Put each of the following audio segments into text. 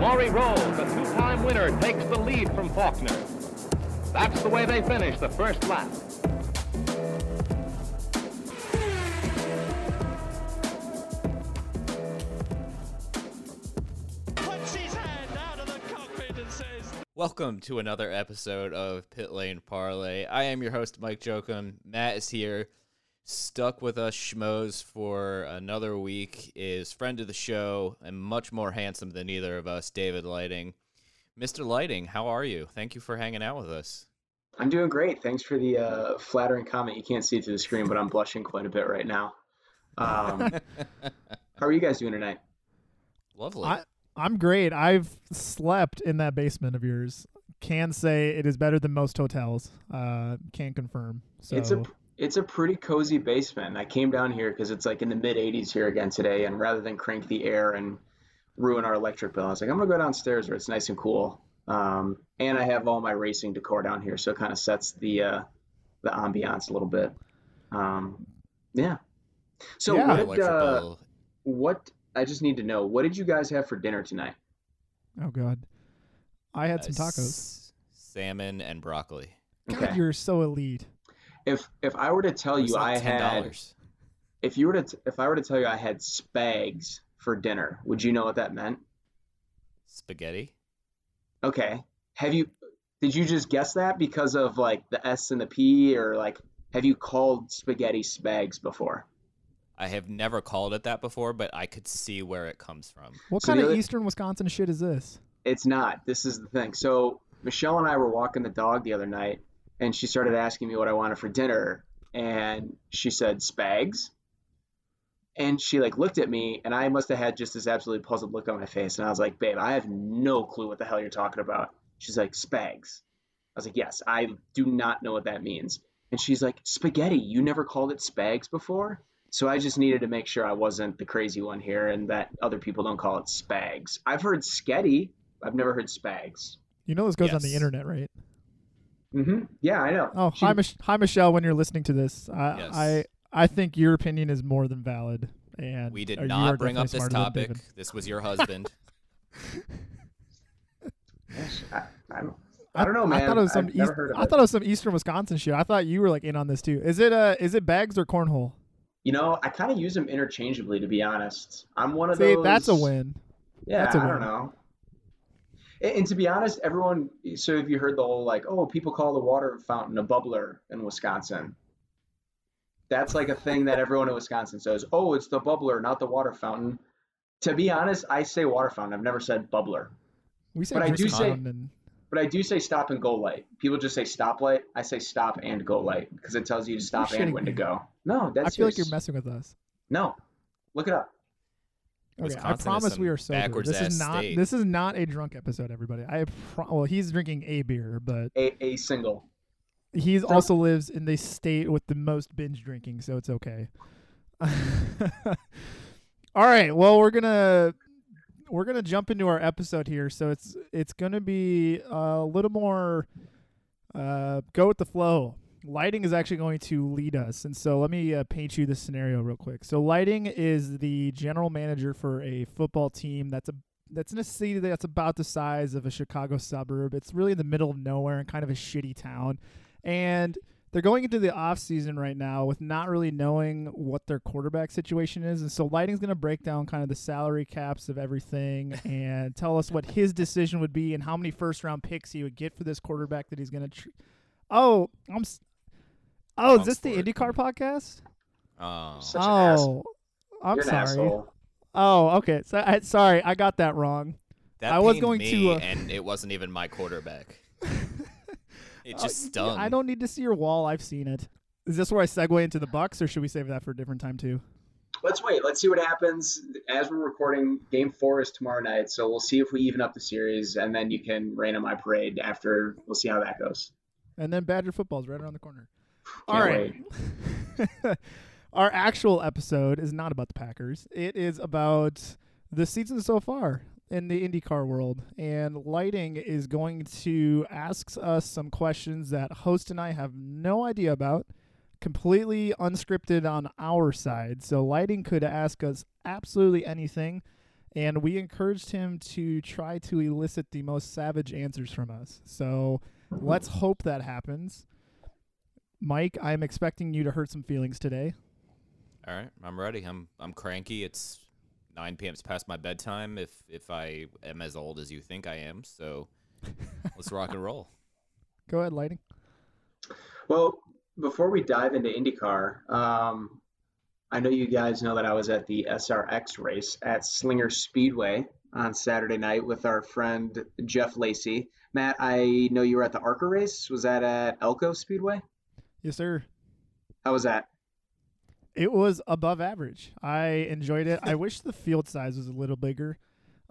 Maury Rolls, the two-time winner, takes the lead from Faulkner. That's the way they finish the first lap. Puts his hand out of the cockpit and says, Welcome to another episode of Pit Lane Parlay. I am your host, Mike Jokum. Matt is here, stuck with us schmoes for another week, is friend of the show and much more handsome than either of us, David Lighting. Mr. Lighting, how are you? Thank you for hanging out with us. I'm doing great. Thanks for the uh, flattering comment. You can't see it through the screen, but I'm blushing quite a bit right now. Um, how are you guys doing tonight? Lovely. I, I'm great. I've slept in that basement of yours. Can say it is better than most hotels. Uh, can confirm. So It's a it's a pretty cozy basement. I came down here because it's like in the mid 80s here again today, and rather than crank the air and ruin our electric bill, I was like, I'm gonna go downstairs where it's nice and cool. Um, and I have all my racing decor down here, so it kind of sets the uh, the ambiance a little bit. Um, yeah. So Yeah. what uh, what I just need to know, what did you guys have for dinner tonight? oh god, I had Uh, some tacos. s- salmon and broccoli. God, Okay. you're so elite. If if I were to tell you like I had $10. if you were to t- if I were to tell you I had spags for dinner, would you know what that meant? Spaghetti? Okay. Have you did you just guess that because of like the S and the P or like have you called spaghetti spags before? I have never called it that before, but I could see where it comes from. What So kind of other- Eastern Wisconsin shit is this? It's not. This is the thing. So Michelle and I were walking the dog the other night, and she started asking me what I wanted for dinner, and she said spags. And she like looked at me, and I must have had just this absolutely puzzled look on my face, and I was like, "Babe, I have no clue what the hell you're talking about." She's like, "Spags." I was like, "Yes, I do not know what that means." And she's like, "Spaghetti. You never called it spags before?" So I just needed to make sure I wasn't the crazy one here, and that other people don't call it spags. I've heard sketty. I've never heard spags. You know this goes on the internet, right? Hmm Yeah, I know. Oh, She- hi, Mich- hi, Michelle. When you're listening to this, I, Yes. I, I think your opinion is more than valid. And We did you not are bring up this topic. This was your husband. I, I, don't, I don't know, man. I thought it was some I've East, heard of I it. thought it was some Eastern Wisconsin shit. I thought you were like in on this too. Is it uh is it bags or cornhole? You know, I kind of use them interchangeably, to be honest. I'm one of See, those. that's a win. Yeah, That's a I don't win. know. And, and to be honest, everyone. So have you heard the whole like, oh, people call the water fountain a bubbler in Wisconsin? That's like a thing that everyone in Wisconsin says. Oh, it's the bubbler, not the water fountain. To be honest, I say water fountain. I've never said bubbler. We say But I do say- and But I do say stop and go light. People just say stop light. I say stop and go light because it tells you to stop and when to go. No, that's I feel like you're messing with us. No, look it up. Okay, I promise we are sober. backwards This is not state. this is not a drunk episode, everybody. I pro- well, he's drinking a beer, but A a single. he So- also lives in the state with the most binge drinking, so it's okay. All right, well, we're gonna we're gonna jump into our episode here. So it's it's gonna be a little more uh, go with the flow. Lighting is actually going to lead us, and so let me uh, paint you this scenario real quick. So lighting is the general manager for a football team that's a that's in a city that's about the size of a Chicago suburb. It's really in the middle of nowhere and kind of a shitty town. And they're going into the off season right now with not really knowing what their quarterback situation is. And so Lighting's going to break down kind of the salary caps of everything and tell us what his decision would be and how many first round picks he would get for this quarterback that he's going to. Tr- oh, I'm. S- oh, is this the. IndyCar podcast? Oh, Such an ass- oh, I'm You're sorry. asshole. Oh, okay. So, I, sorry, I got that wrong. That I was going me, to, uh, and it wasn't even my quarterback. it just Uh, stung. I don't need to see your wall. I've seen it. Is this where I segue into the Bucks, or should we save that for a different time too? Let's wait. Let's see what happens. As we're recording, game four is tomorrow night, so we'll see if we even up the series, and then you can rain on my parade after. We'll see how that goes. And then Badger football's right around the corner. All right. Our actual episode is not about the Packers. It is about the season so far in the IndyCar world. And Lighting is going to ask us some questions that host and I have no idea about, completely unscripted on our side. So Lighting could ask us absolutely anything. And we encouraged him to try to elicit the most savage answers from us. So let's hope that happens. Mike, I'm expecting you to hurt some feelings today. All right, I'm ready. I'm I'm cranky. It's 9 p.m. It's past my bedtime. If if I am as old as you think I am, so let's rock and roll. Go ahead, lighting. Well, before we dive into IndyCar, um, I know you guys know that I was at the SRX race at Slinger Speedway on Saturday night with our friend Jeff Lacey. Matt, I know you were at the ARCA race. Was that at Elko Speedway? Yes, sir. How was that? It was above average. I enjoyed it. I wish the field size was a little bigger.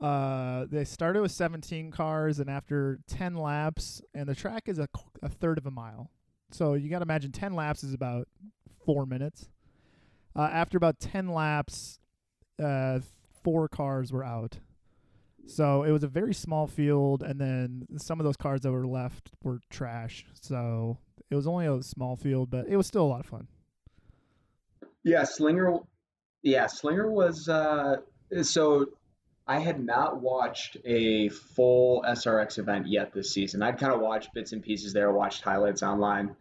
Uh, they started with 17 cars, and after 10 laps, and the track is a, a third of a mile. So you got to imagine 10 laps is about four minutes. Uh, after about 10 laps, uh, four cars were out. So it was a very small field, and then some of those cars that were left were trash. So it was only a small field, but it was still a lot of fun. Yeah, Slinger. Yeah, Slinger was. Uh, so I had not watched a full SRX event yet this season. I'd kind of watched bits and pieces there, watched highlights online.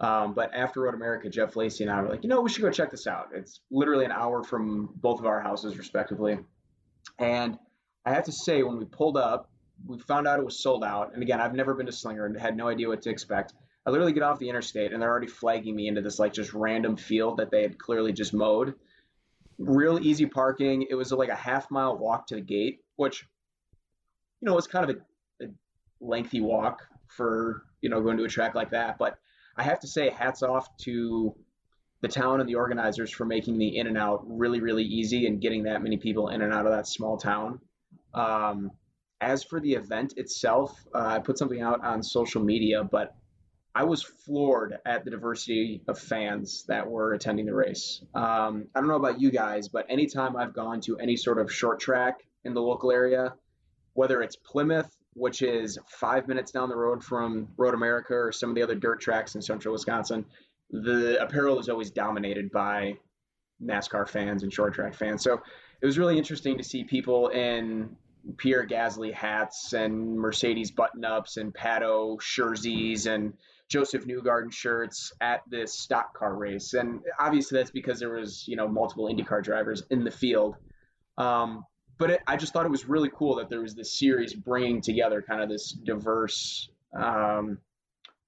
Um, but after Road America, Jeff Lacey and I were like, you know, we should go check this out. It's literally an hour from both of our houses, respectively. And I have to say, when we pulled up, we found out it was sold out. And again, I've never been to Slinger and had no idea what to expect. I literally get off the interstate and they're already flagging me into this like just random field that they had clearly just mowed. Real easy parking. It was like a half mile walk to the gate, which, you know, was kind of a, a lengthy walk for, you know, going to a track like that. But I have to say, hats off to the town and the organizers for making the in and out really, really easy and getting that many people in and out of that small town. Um, as for the event itself, uh, I put something out on social media, but I was floored at the diversity of fans that were attending the race. Um, I don't know about you guys, but anytime I've gone to any sort of short track in the local area, whether it's Plymouth, which is five minutes down the road from Road America or some of the other dirt tracks in central Wisconsin, the apparel is always dominated by NASCAR fans and short track fans. So it was really interesting to see people in Pierre Gasly hats and Mercedes button ups and Pato jerseys and Josef Newgarden shirts at this stock car race. And obviously that's because there was, you know, multiple IndyCar drivers in the field. Um, but it, I just thought it was really cool that there was this series bringing together kind of this diverse um,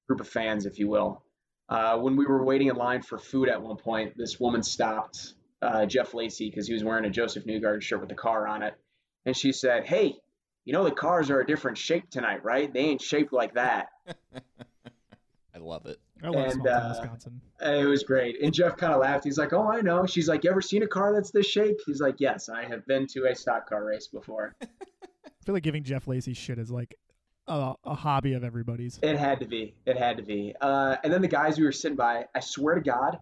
group of fans, if you will. Uh, when we were waiting in line for food at one point, this woman stopped uh, Jeff Lacey because he was wearing a Josef Newgarden shirt with the car on it. And she said, Hey, you know, the cars are a different shape tonight, right? They ain't shaped like that. I love it. I love And, small town uh, Wisconsin. It was great. And Jeff kind of laughed. He's like, Oh, I know. She's like, You ever seen a car that's this shape? He's like, Yes, I have been to a stock car race before. I feel like giving Jeff Lacey shit is like a, a hobby of everybody's. It had to be. It had to be. Uh, and then the guys we were sitting by, I swear to God,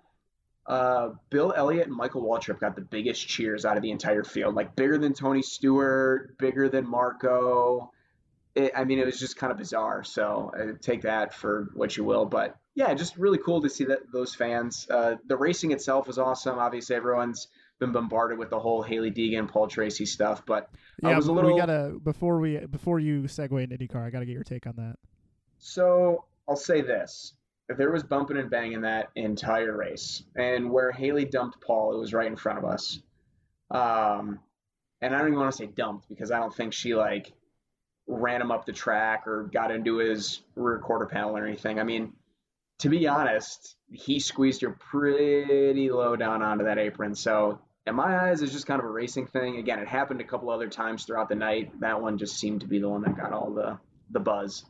uh, Bill Elliott and Michael Waltrip got the biggest cheers out of the entire field. Like bigger than Tony Stewart, bigger than Marco. It, I mean, it was just kind of bizarre. So uh, take that for what you will. But yeah, just really cool to see that those fans. Uh, the racing itself was awesome. Obviously, everyone's been bombarded with the whole Hailie Deegan, Paul Tracy stuff. But I Yeah, was a little. we gotta before we before you segue into IndyCar, I gotta get your take on that. So I'll say this. If there was bumping and banging that entire race, and where Hailie dumped Paul, it was right in front of us. Um, and I don't even want to say dumped because I don't think she like ran him up the track or got into his rear quarter panel or anything. I mean, to be honest, he squeezed her pretty low down onto that apron. So in my eyes, it's just kind of a racing thing. Again, it happened a couple other times throughout the night. That one just seemed to be the one that got all the the buzz.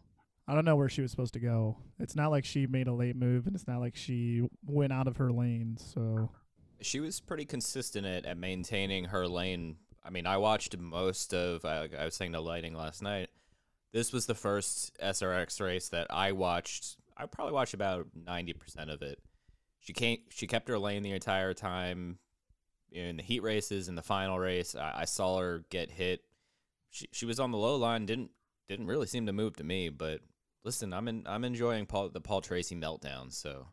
I don't know where she was supposed to go. It's not like she made a late move, and it's not like she went out of her lane. So She was pretty consistent at, at maintaining her lane. I mean, I watched most of. I, I was saying the lighting last night. This was the first SRX race that I watched. I probably watched about ninety percent of it. She came. She kept her lane the entire time. In the heat races, in the final race, I, I saw her get hit. She she was on the low line. Didn't didn't really seem to move to me. But listen, I'm in, I'm enjoying Paul the Paul Tracy meltdown. So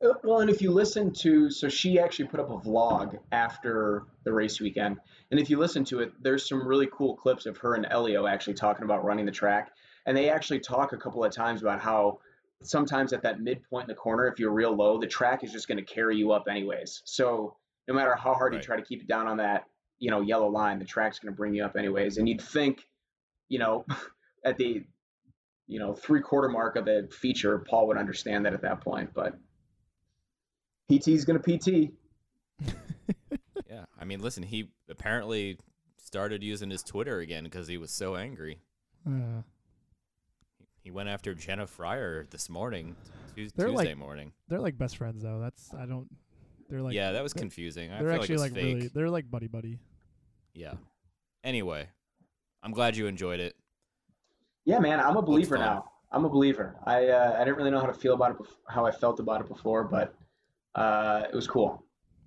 Well, and if you listen to, so she actually put up a vlog after the race weekend, and if you listen to it, there's some really cool clips of her and Elio actually talking about running the track, and they actually talk a couple of times about how sometimes at that midpoint in the corner, if you're real low, the track is just going to carry you up anyways. So no matter how hard you try to keep it down on that, you know, yellow line, the track's going to bring you up anyways. And you'd think, you know, at the, you know, three quarter mark of the feature, Paul would understand that at that point, but. PT's gonna PT. Yeah, I mean, listen, he apparently started using his Twitter again because he was so angry. uh, He went after Jenna Fryer this morning, Tues- They're Tuesday like- morning. they're like best friends though. That's I don't. They're like yeah, that was they're- confusing. I They're feel actually like, like, really. They're like buddy buddy. Yeah. Anyway, I'm glad you enjoyed it. Yeah, man, I'm a believer now. I'm a believer. I uh, I didn't really know how to feel about it, bef- how I felt about it before, but uh, it was cool.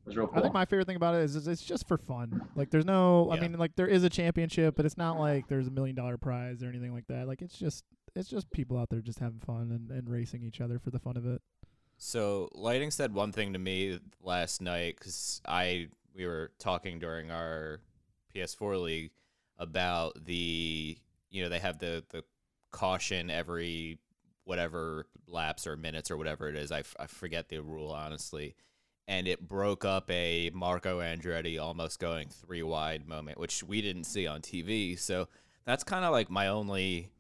It was real cool. I think my favorite thing about it is, is it's just for fun. Like there's no. I mean, like there is a championship, but it's not like there's a million dollar prize or anything like that. Like it's just it's just people out there just having fun and, and racing each other for the fun of it. So, Lighting said one thing to me last night because I we were talking during our PS4 league about the you know they have the the caution every whatever laps or minutes or whatever it is. I, f- I forget the rule honestly, and it broke up a Marco Andretti almost going three wide moment, which we didn't see on TV. So that's kind of like my only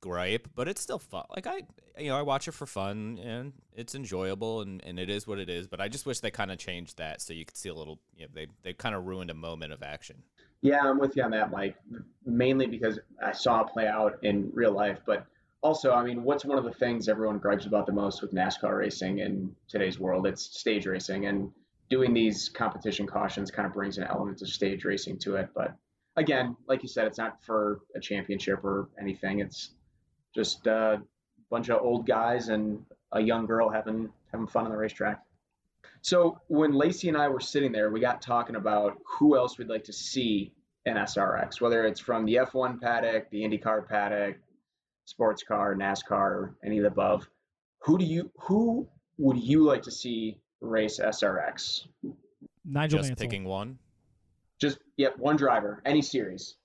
gripe, but it's still fun. Like I, you know, I watch it for fun and it's enjoyable and, and it is what it is. But I just wish they kind of changed that so you could see a little. You know, they they kind of ruined a moment of action. Yeah, I'm with you on that, Mike. Mainly because I saw it play out in real life, but also, I mean, what's one of the things everyone gripes about the most with NASCAR racing in today's world? It's stage racing, and doing these competition cautions kind of brings an element of stage racing to it. But again, like you said, it's not for a championship or anything. It's just a bunch of old guys and a young girl having having fun on the racetrack. So when Lacey and I were sitting there, we got talking about who else we'd like to see in SRX, whether it's from the F1 paddock, the IndyCar paddock, sports car, NASCAR, or any of the above. Who do you who would you like to see race SRX? Nigel just Mansell. picking one. Just yep, one driver, any series.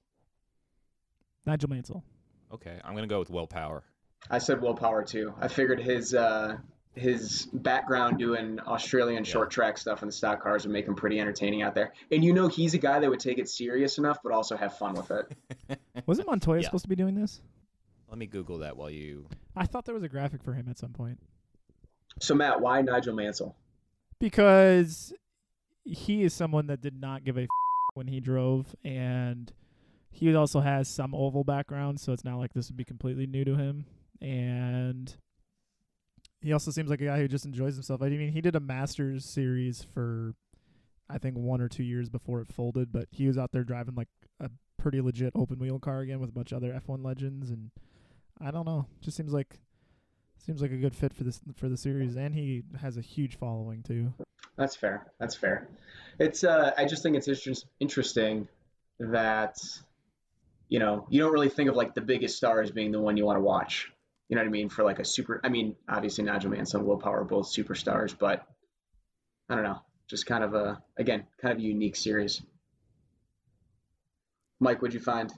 Nigel Mansell. Okay, I'm gonna go with Will Power. I said Will Power too. I figured his uh, his background doing Australian short track stuff in the stock cars would make him pretty entertaining out there. And you know he's a guy that would take it serious enough, but also have fun with it. Wasn't Montoya Yeah. supposed to be doing this? Let me Google that while you. I thought there was a graphic for him at some point So Matt, why Nigel Mansell? because he is someone that did not give a f- when he drove, and he also has some oval background, so it's not like this would be completely new to him. And he also seems like a guy who just enjoys himself. I mean, he did a Masters series for I think one or two years before it folded, but he was out there driving like a pretty legit open wheel car again with a bunch of other F1 legends, and I don't know, just seems like seems like a good fit for this for the series, and he has a huge following too. That's fair. That's fair. It's uh, I just think it's inter- interesting that you know you don't really think of like the biggest star as being the one you want to watch. You know what I mean? For like a super. I mean, obviously Nigel Mansell and Will Power both superstars, but I don't know. Just kind of a again kind of a unique series. Mike, what'd you find?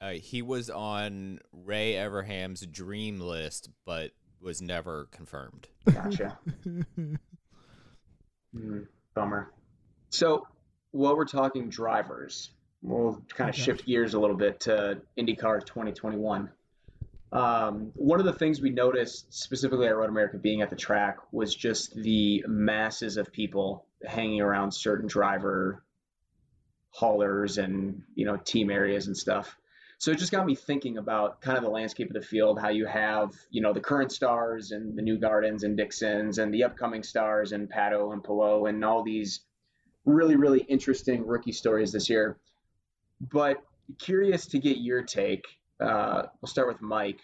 Uh, he was on Ray Evernham's dream list, but was never confirmed. Gotcha. Hmm, bummer. So, while we're talking drivers, we'll kind of Okay. shift gears a little bit to IndyCar 2021. Um, one of the things we noticed specifically at Road America being at the track was just the masses of people hanging around certain driver haulers and you know team areas and stuff. So it just got me thinking about kind of the landscape of the field, how you have you know the current stars and the Newgardens and Dixons and the upcoming stars and Pato and Palou and all these really really interesting rookie stories this year. But curious to get your take. Uh, we'll start with Mike.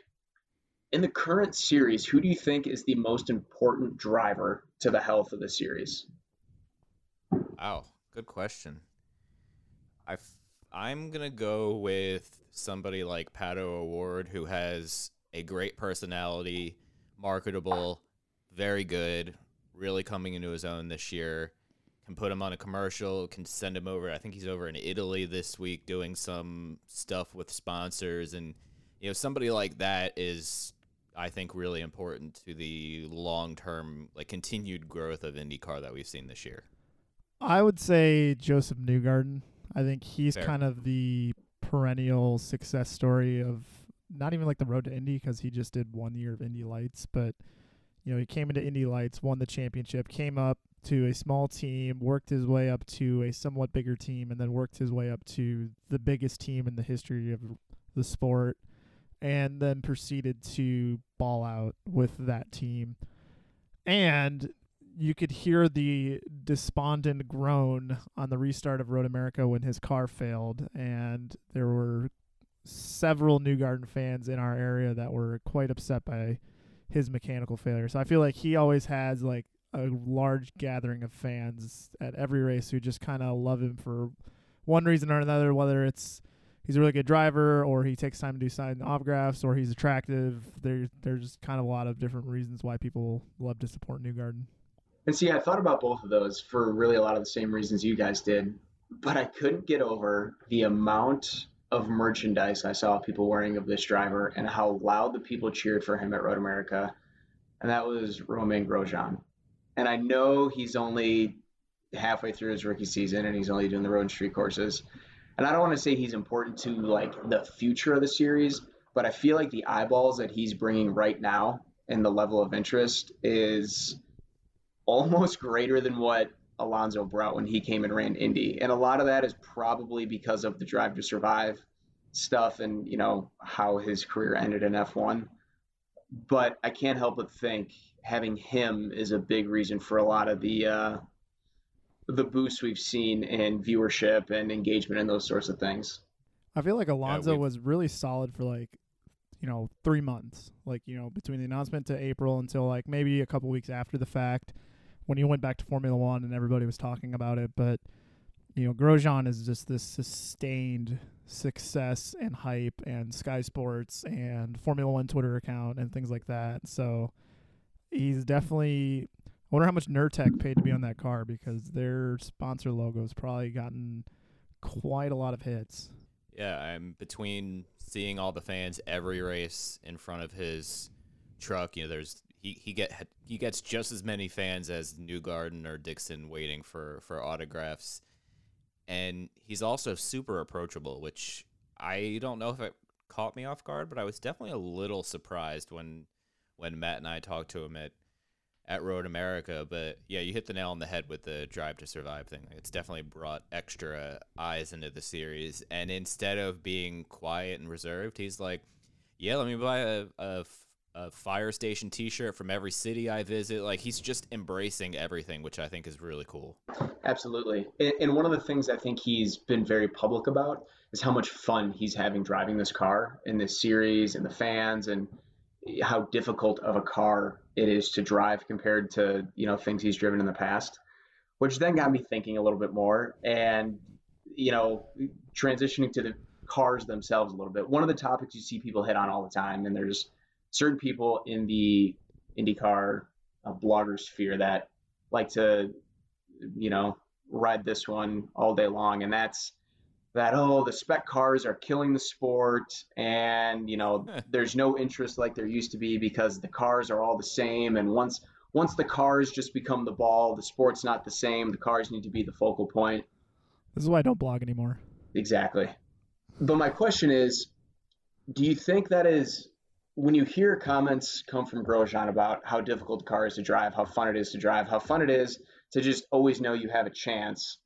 In the current series, who do you think is the most important driver to the health of the series? Wow, good question. I'm gonna go with somebody like Pato O'Ward, who has a great personality, marketable, very good, really coming into his own this year. Can put him on a commercial, can send him over. I think he's over in Italy this week doing some stuff with sponsors, and you know somebody like that is, I think, really important to the long term, like continued growth of IndyCar that we've seen this year. I would say Josef Newgarden. I think he's Fair. kind of the perennial success story of not even like the road to Indy because he just did one year of Indy Lights, but you know he came into Indy Lights, won the championship, came up to a small team, worked his way up to a somewhat bigger team, and then worked his way up to the biggest team in the history of the sport, and then proceeded to ball out with that team. And you could hear the despondent groan on the restart of Road America when his car failed, and there were several Newgarden fans in our area that were quite upset by his mechanical failure. So I feel like he always has like a large gathering of fans at every race who just kind of love him for one reason or another, whether it's he's a really good driver or he takes time to do sign autographs or he's attractive. There, there's kind of a lot of different reasons why people love to support Newgarden. And see, I thought about both of those for really a lot of the same reasons you guys did, but I couldn't get over the amount of merchandise I saw people wearing of this driver and how loud the people cheered for him at Road America. And that was Romain Grosjean. And I know he's only halfway through his rookie season and he's only doing the road and street courses. And I don't want to say he's important to like the future of the series, but I feel like the eyeballs that he's bringing right now and the level of interest is almost greater than what Alonso brought when he came and ran Indy. And a lot of that is probably because of the drive to survive stuff and, you know, how his career ended in F1. But I can't help but think having him is a big reason for a lot of the uh, the boost we've seen in viewership and engagement and those sorts of things. I feel like Alonso we- was really solid for like, you know, three months. Like, you know, between the announcement to April until like maybe a couple weeks after the fact when he went back to Formula One and everybody was talking about it. But, you know, Grosjean is just this sustained success and hype and Sky Sports and Formula One Twitter account and things like that. So he's definitely I wonder how much Nurtec paid to be on that car because their sponsor logo's probably gotten quite a lot of hits. Yeah, I'm between seeing all the fans every race in front of his truck. You know, there's he he get he gets just as many fans as Newgarden or Dixon waiting for for autographs, and he's also super approachable, which I don't know if it caught me off guard, but I was definitely a little surprised when when Matt and I talked to him at at Road America. But yeah, you hit the nail on the head with the Drive to Survive thing. It's definitely brought extra eyes into the series. And instead of being quiet and reserved, he's like, "Yeah, let me buy a, a, a fire station T-shirt from every city I visit." Like he's just embracing everything, which I think is really cool. Absolutely. And, and one of the things I think he's been very public about is how much fun he's having driving this car in this series and the fans and how difficult of a car it is to drive compared to, you know, things he's driven in the past, which then got me thinking a little bit more and, you know, transitioning to the cars themselves a little bit. One of the topics you see people hit on all the time, and there's certain people in the IndyCar uh, blogger sphere that like to you know, ride this one all day long. And that's that, oh, the spec cars are killing the sport. And, you know, there's no interest like there used to be because the cars are all the same. And once, once the cars just become the ball, the sport's not the same. The cars need to be the focal point. This is why I don't blog anymore. Exactly. But my question is, do you think that is when you hear comments come from Grosjean about how difficult the car is to drive, how fun it is to drive, how fun it is to just always know you have a chance.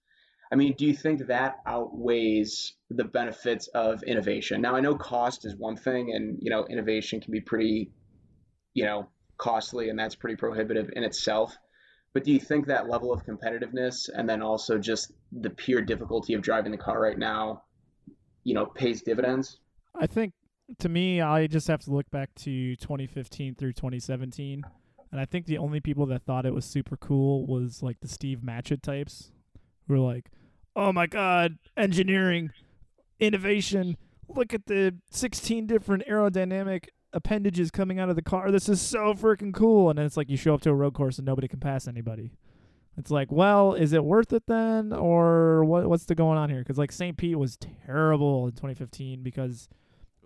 I mean, do you think that outweighs the benefits of innovation? Now, I know cost is one thing, and you know, innovation can be pretty, you know, costly, and that's pretty prohibitive in itself. But do you think that level of competitiveness, and then also just the pure difficulty of driving the car right now, you know, pays dividends? I think to me, I just have to look back to 2015 through 2017, and I think the only people that thought it was super cool was like the Steve Matchett types, who were like, "Oh my god, engineering, innovation! Look at the 16 different aerodynamic appendages coming out of the car. This is so freaking cool!" And then it's like you show up to a road course and nobody can pass anybody. It's like, well, is it worth it then, or what? What's the going on here? Because like St. Pete was terrible in 2015 because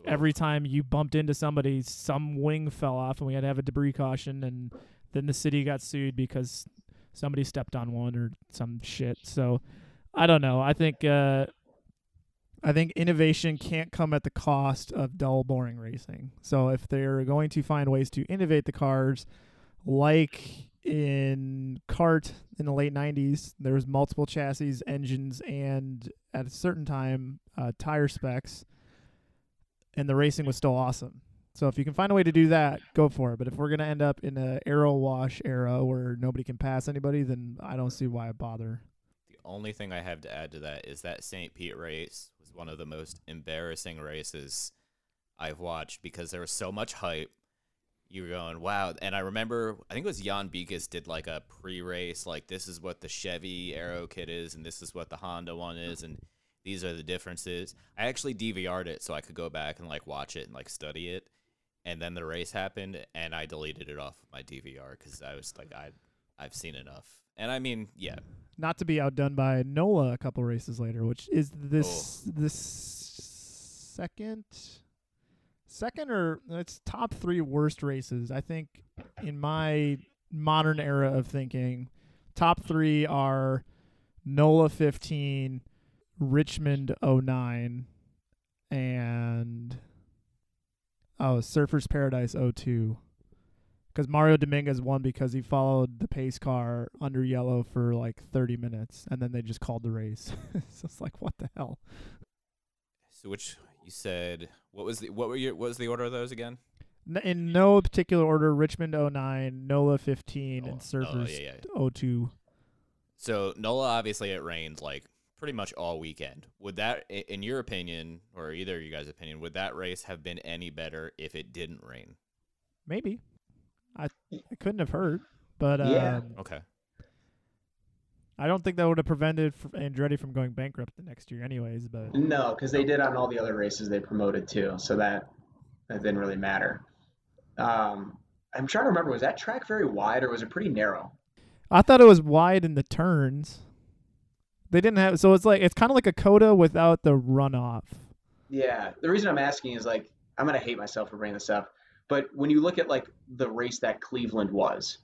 every time you bumped into somebody, some wing fell off, and we had to have a debris caution, and then the city got sued because somebody stepped on one or some shit. So I don't know. I think uh, I think innovation can't come at the cost of dull, boring racing. So if they're going to find ways to innovate the cars, like in CART in the late 90s there was multiple chassis engines and at a certain time uh, tire specs and the racing was still awesome so if you can find a way to do that go for it but if we're to end up in a aero wash era where nobody can pass anybody then i don't see why I bother The only thing I have to add to that is that St. Pete race was one of the most embarrassing races I've watched because there was so much hype. You were going, wow. And I remember, I think it was Jon Beekhuis did like a pre race, like, this is what the Chevy Aero kit is, and this is what the Honda one is, and these are the differences. I actually DVR'd it so I could go back and like watch it and like study it. And then the race happened, and I deleted it off my DVR because I was like, I, I've seen enough. And I mean, yeah, not to be outdone by nola a couple races later which is this oh. this second second or it's top three worst races i think in my modern era of thinking top three are nola 15 richmond 09 and oh surfers paradise 02 because mario dominguez won because he followed the pace car under yellow for like 30 minutes and then they just called the race so it's like what the hell So which you said what was the what were your what was the order of those again? In no particular order richmond 09 nola 15 and Oh, oh, surfers yeah, yeah. 02 So Nola obviously it rained like pretty much all weekend. Would that in your opinion or either of you guys' opinion, would that race have been any better if it didn't rain? maybe i it couldn't have hurt but Yeah. um, Okay. i don't think that would have prevented andretti from going bankrupt the next year anyways but No, because they did on all the other races they promoted too, so that that didn't really matter. Um, I'm trying to remember, was that track very wide or was it pretty narrow? I thought it was wide in the turns. They didn't have so it's like it's kind of like a COTA without the runoff. Yeah, the reason I'm asking is like I'm gonna hate myself for bringing this up, but when you look at like the race that Cleveland was,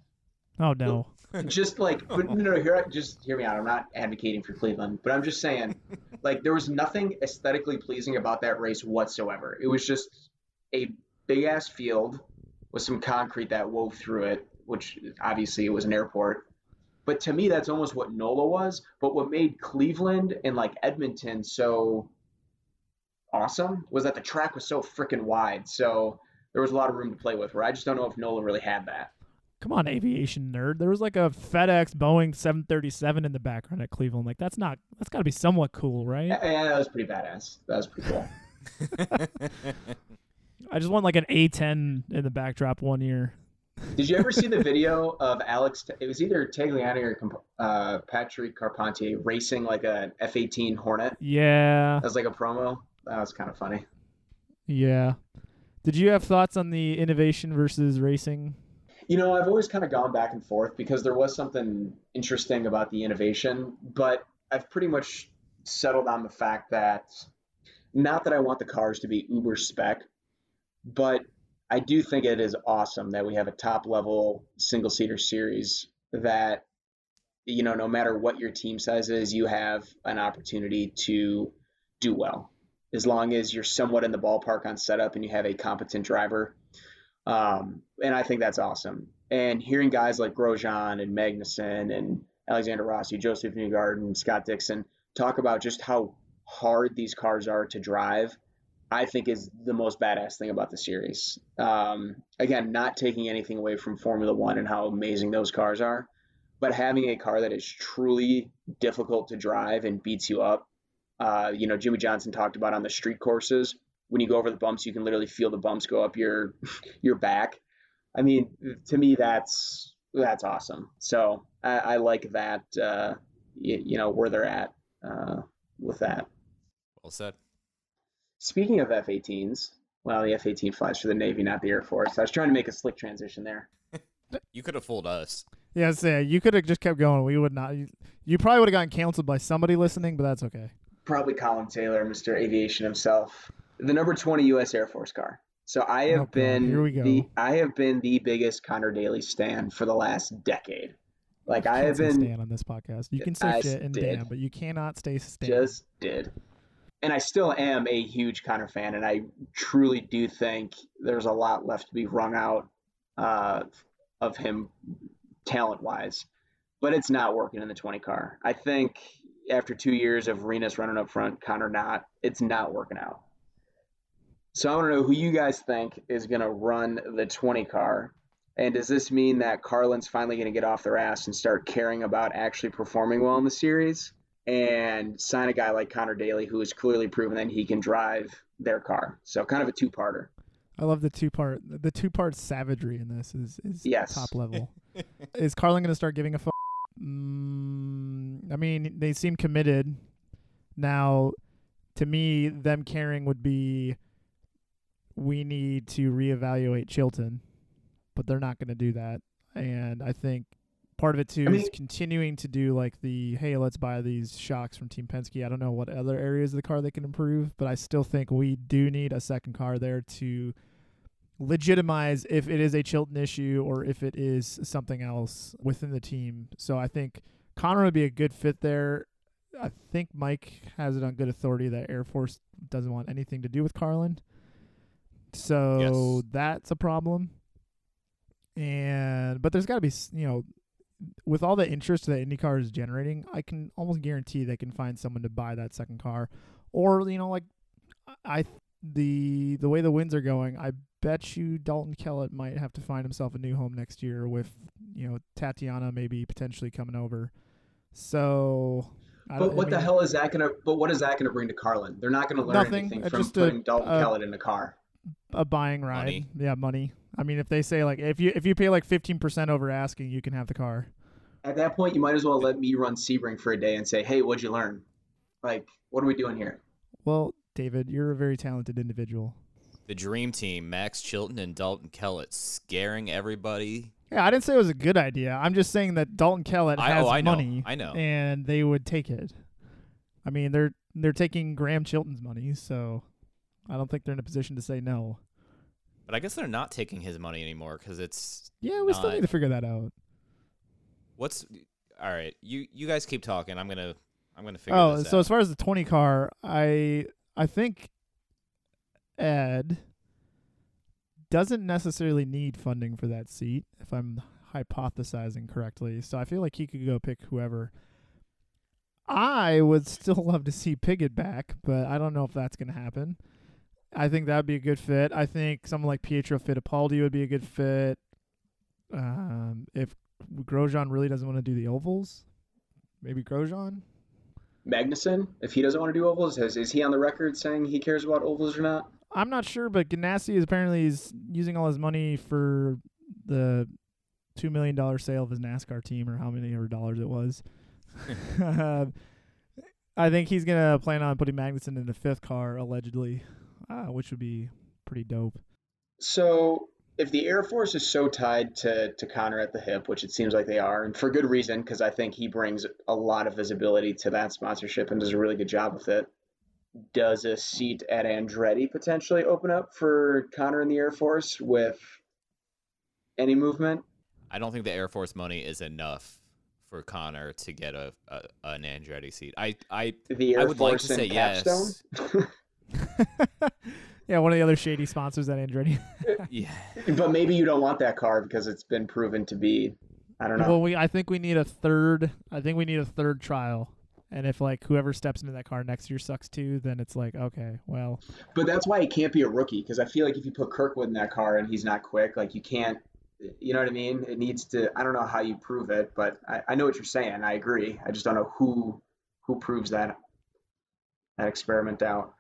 Oh no. just like but no, no, hear just hear me out. I'm not advocating for Cleveland, but I'm just saying, like there was nothing aesthetically pleasing about that race whatsoever. It was just a big ass field with some concrete that wove through it, which obviously it was an airport. But to me, that's almost what NOLA was. But what made Cleveland and like Edmonton so awesome was that the track was so freaking wide. So there was a lot of room to play with. Where I just don't know if NOLA really had that. Come on, aviation nerd. There was like a FedEx Boeing 737 in the background at Cleveland. Like that's not that's got to be somewhat cool, right? Yeah, that was pretty badass. That was pretty cool. I just want like an A10 in the backdrop one year. Did you ever see the video of Alex? It was either Tagliani or uh, Patrick Carpentier racing like an F eighteen Hornet. Yeah. That was like a promo. That was kind of funny. Yeah. Did you have thoughts on the innovation versus racing? You know, I've always kind of gone back and forth because there was something interesting about the innovation, but I've pretty much settled on the fact that not that I want the cars to be uber spec, but I do think it is awesome that we have a top level single seater series that you know no matter what your team size is, you have an opportunity to do well. as long as you're somewhat in the ballpark on setup and you have a competent driver. Um, and I think that's awesome. And hearing guys like Grosjean and Magnussen and Alexander Rossi, Josef Newgarden, Scott Dixon talk about just how hard these cars are to drive, I think is the most badass thing about the series. Um, again, not taking anything away from Formula One and how amazing those cars are, but having a car that is truly difficult to drive and beats you up. Uh, you know, Jimmie Johnson talked about on the street courses when you go over the bumps, you can literally feel the bumps go up your your back. I mean, to me, that's that's awesome. So I, I like that. Uh, you, you, know where they're at uh, with that. Well said. Speaking of F-18s, well, the F-18 flies for the Navy, not the Air Force. I was trying to make a slick transition there. you could have fooled us. Yes, yeah, you could have just kept going. We would not. You, you probably would have gotten canceled by somebody listening, but that's okay. Probably Colin Taylor, Mr. Aviation himself. The number 20 U.S. Air Force car. So I have Oh, been Here we go. the I have been the biggest Conor Daly stan for the last decade. Like I have been Stan on this podcast. You can say I shit and did. damn, but you cannot stay Stan. just did. And I still am a huge Conor fan, and I truly do think there's a lot left to be wrung out uh, of him talent wise. But it's not working in the 20 car. I think after two years of Rinus running up front, Conor not, it's not working out. So I want to know who you guys think is going to run the 20 car. And does this mean that Carlin's finally going to get off their ass and start caring about actually performing well in the series? And sign a guy like Conor Daly, who has clearly proven that he can drive their car. So kind of a two-parter. I love the two part the two part savagery in this is is Yes. top level. is Carlin going to start giving a fuck? Mm, I mean, they seem committed. Now, to me, them caring would be we need to reevaluate Chilton, but they're not going to do that. And I think part of it too I mean- is continuing to do like the hey, let's buy these shocks from Team Penske. I don't know what other areas of the car they can improve, but I still think we do need a second car there to legitimize if it is a Chilton issue or if it is something else within the team. So I think Conor would be a good fit there. I think Mike has it on good authority that Air Force doesn't want anything to do with Carlin. So Yes. that's a problem. And but there's got to be you know with all the interest that IndyCar is generating, I can almost guarantee they can find someone to buy that second car, or you know, like I the the way the winds are going, I bet you Dalton Kellett might have to find himself a new home next year with you know Tatiana maybe potentially coming over. So, I But don't- I what the hell is that gonna? But what is that gonna bring to Carlin? They're not gonna learn Nothing. anything from just a- putting Dalton uh, Kellett in a car. A buying ride, Money. yeah, money. I mean, if they say like if you if you pay like fifteen percent over asking, you can have the car. At that point, you might as well let me run Sebring for a day and say, "Hey, what'd you learn? Like, what are we doing here?" Well, David, you're a very talented individual. The dream team: Max Chilton and Dalton Kellett, scaring everybody. Yeah, I didn't say it was a good idea. I'm just saying that Dalton Kellett I- oh, has oh, I know. money. I know. and they would take it. I mean, they're they're taking Graham Chilton's money, so I don't think they're in a position to say no. But I guess they're not taking his money anymore because it's Yeah, we still Not- need to figure that out. what's all right. You you guys keep talking. I'm gonna I'm gonna figure Oh, this so out. as far as the 20 car, I I think Ed doesn't necessarily need funding for that seat if I'm hypothesizing correctly. So I feel like he could go pick whoever. I would still love to see Pigot back, but I don't know if that's going to happen. I think that would be a good fit. I think someone like Pietro Fittipaldi would be a good fit. Um, if Grosjean really doesn't want to do the ovals, maybe Grosjean. Magnussen, if he doesn't want to do ovals, is, is he on the record saying he cares about ovals or not? I'm not sure, but Ganassi is apparently is using all his money for the two million dollar sale of his NASCAR team, or how many ever dollars it was. I think he's gonna plan on putting Magnussen in the fifth car allegedly, uh, which would be pretty dope. So if the Air Force is so tied to, to Conor at the hip, which it seems like they are, and for good reason, because I think he brings a lot of visibility to that sponsorship and does a really good job with it. Does a seat at Andretti potentially open up for Conor in the Air Force with any movement? I don't think the Air Force money is enough for Conor to get a, a an Andretti seat. I I The Air I would like to say Capstone? yes. yeah, one of the other shady sponsors at Andretti. Uh, yeah. But maybe you don't want that car because it's been proven to be. I don't know. Well, we I think we need a third. I think we need a third trial. And if like whoever steps into that car next year sucks too, then it's like okay, well, But that's why he can't be a rookie because I feel like if you put Kirkwood in that car and he's not quick, like you can't. You know what I mean? It needs to. I don't know how you prove it, but I, I know what you're saying. I agree. I just don't know who who proves that that experiment out.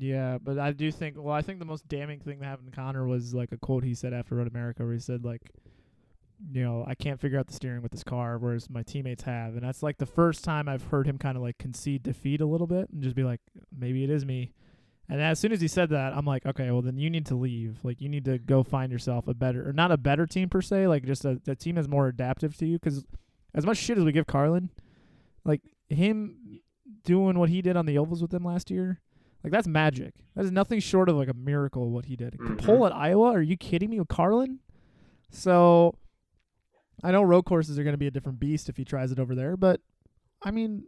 Yeah. But I do think. Well, I think the most damning thing that happened to Conor was like a quote he said after Road America, where he said like, you know, I can't figure out the steering with this car, whereas my teammates have, and that's like the first time I've heard him kind of like concede defeat a little bit and just be like, maybe it is me. And as soon as he said that, I'm like, okay, well then you need to leave. Like you need to go find yourself a better, or not a better team per se, like just a, a team that's more adaptive to you. Because as much shit as we give Carlin, like him doing what he did on the ovals with them last year, like that's magic. That is nothing short of like a miracle what he did. Mhm. Pole at Iowa? Are you kidding me with Carlin? So I know road courses are going to be a different beast if he tries it over there, but I mean,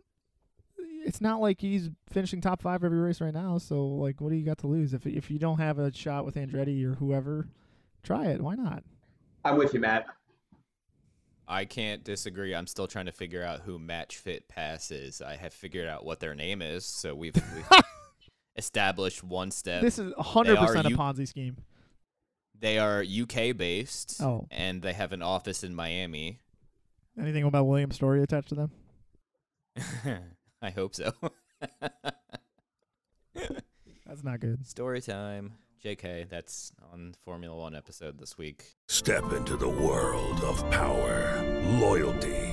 it's not like he's finishing top five every race right now. So like, what do you got to lose if if you don't have a shot with Andretti or whoever? Try it. Why not? I'm with you, Matt. I can't disagree. I'm still trying to figure out who Match Fit Pass is. I have figured out what their name is, so we've, we've established one step. This is hundred percent a you- Ponzi scheme. They are UK based, Oh. and they have an office in Miami. Anything about William's story attached to them? I hope so. That's not good. Story time. JK, that's on Formula One episode this week. Step into the world of power, loyalty,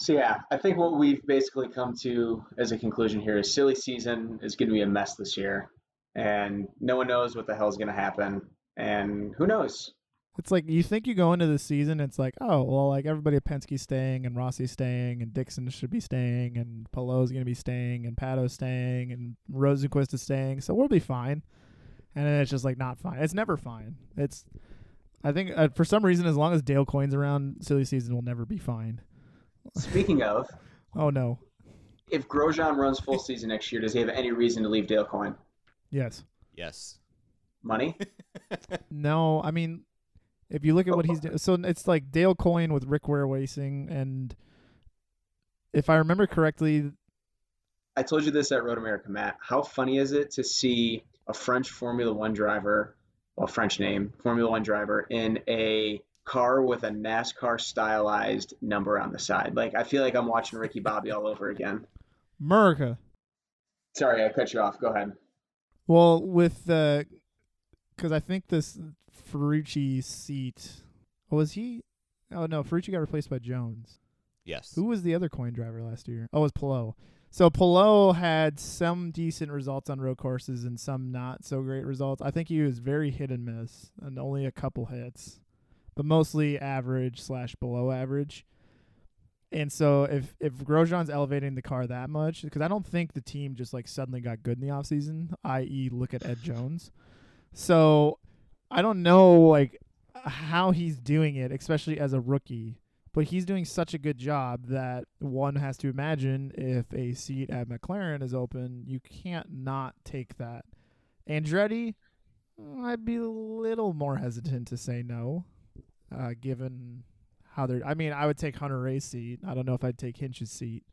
So yeah, I think what we've basically come to as a conclusion here is silly season is going to be a mess this year, and no one knows what the hell is going to happen, and who knows? It's like you think you go into the season, it's like, oh well, like everybody at Penske's staying, and Rossi's staying, and Dixon should be staying, and Palou's gonna be staying, and Pato's staying, and Rosenqvist is staying, so we'll be fine. And then it's just like not fine. It's never fine. It's, I think uh, for some reason, as long as Dale Coyne's around, silly season will never be fine. Speaking of, Oh no, if Grosjean runs full season next year, does he have any reason to leave Dale Coyne? yes, Yes. Money? no. I mean, if you look at what he's doing, so it's like Dale Coyne with Rick Ware Racing, and if I remember correctly, I told you this at Road America, Matt. How funny is it to see a French Formula One driver, well, French name, Formula One driver, in a car with a NASCAR stylized number on the side? Like, I feel like I'm watching Ricky Bobby all over again. America. Sorry, I cut you off. Go ahead. Well, with the, because I think this Ferrucci seat, oh, was he? Oh no, Ferrucci got replaced by Jones. Yes. Who was the other Coyne driver last year? Oh, it was Palou. So Palou had some decent results on road courses and some not so great results. I think he was very hit and miss, and only a couple hits, but mostly average slash below average. And so if if Grosjean's elevating the car that much, because I don't think the team just like suddenly got good in the offseason, i.e., look at Ed Jones. So I don't know like how he's doing it, especially as a rookie. But he's doing such a good job that one has to imagine if a seat at McLaren is open, you can't not take that. Andretti, I'd be a little more hesitant to say no, uh, given how they're. I mean, I would take Hunter-Reay's seat. I don't know if I'd take Hinch's seat.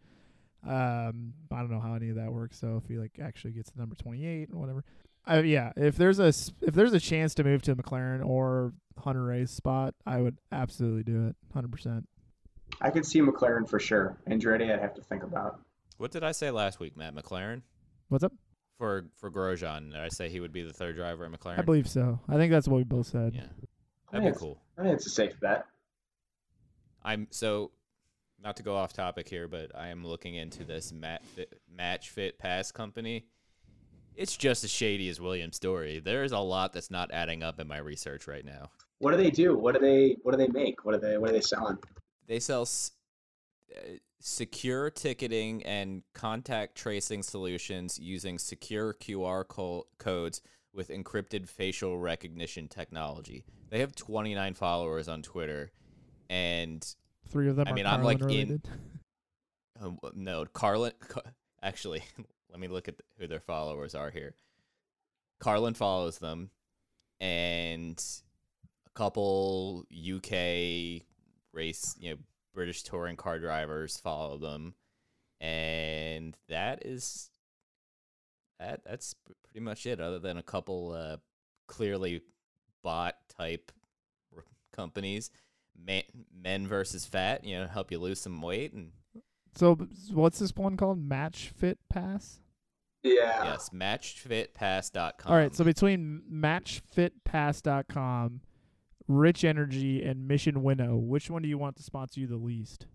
Um, I don't know how any of that works. So if he like actually gets the number twenty eight or whatever, uh, yeah. If there's a s- if there's a chance to move to McLaren or Hunter-Reay's spot, I would absolutely do it, hundred percent. I could see McLaren for sure. Andretti, I'd have to think about. What did I say last week, Matt McLaren? What's up? For for Grosjean, did I say he would be the third driver at McLaren? I believe so. I think that's what we both said. Yeah, I that'd be cool. I think it's a safe bet. I'm so not to go off topic here, but I am looking into this mat fit, match fit pass company. It's just as shady as William's story. There's a lot that's not adding up in my research right now. What do they do? What do they What do they make? What are they What are they selling? They sell s- uh, secure ticketing and contact tracing solutions using secure QR co- codes with encrypted facial recognition technology. They have 29 followers on Twitter, and Three of them I are mean, I'm like in- related. Um, w- no, Carlin. Ca- Actually, let me look at who their followers are here. Carlin follows them, and a couple UK race, you know, British touring car drivers follow them, and that is that. That's pretty much it. Other than a couple uh, clearly bot type companies, man, men versus fat. You know, help you lose some weight and So what's this one called? Match Fit Pass. Yeah. Yes, matchfitpass.com. All right. So between MatchFitPass.com, Rich Energy, and Mission Winnow, which one do you want to sponsor you the least?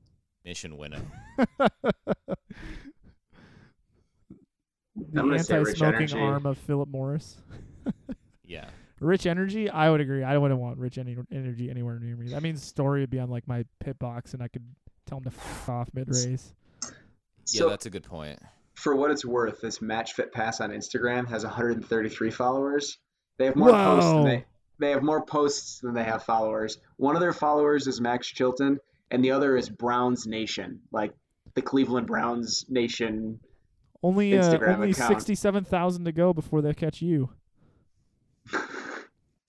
Mission winnow. the I'm gonna say Rich anti-smoking Energy. arm of Philip Morris. Yeah. Rich Energy, I would agree. I wouldn't want Rich Ener- Energy anywhere near me. That means Storey would be on like my pit box, and I could tell him to f off mid race. Yeah, So that's a good point. for what it's worth, this Match Fit Pass on Instagram has 133 followers. They have more posts than they they have more posts than they have followers. One of their followers is Max Chilton, and the other is Browns Nation, like the Cleveland Browns Nation. Only uh, only account. sixty-seven thousand to go before they catch you.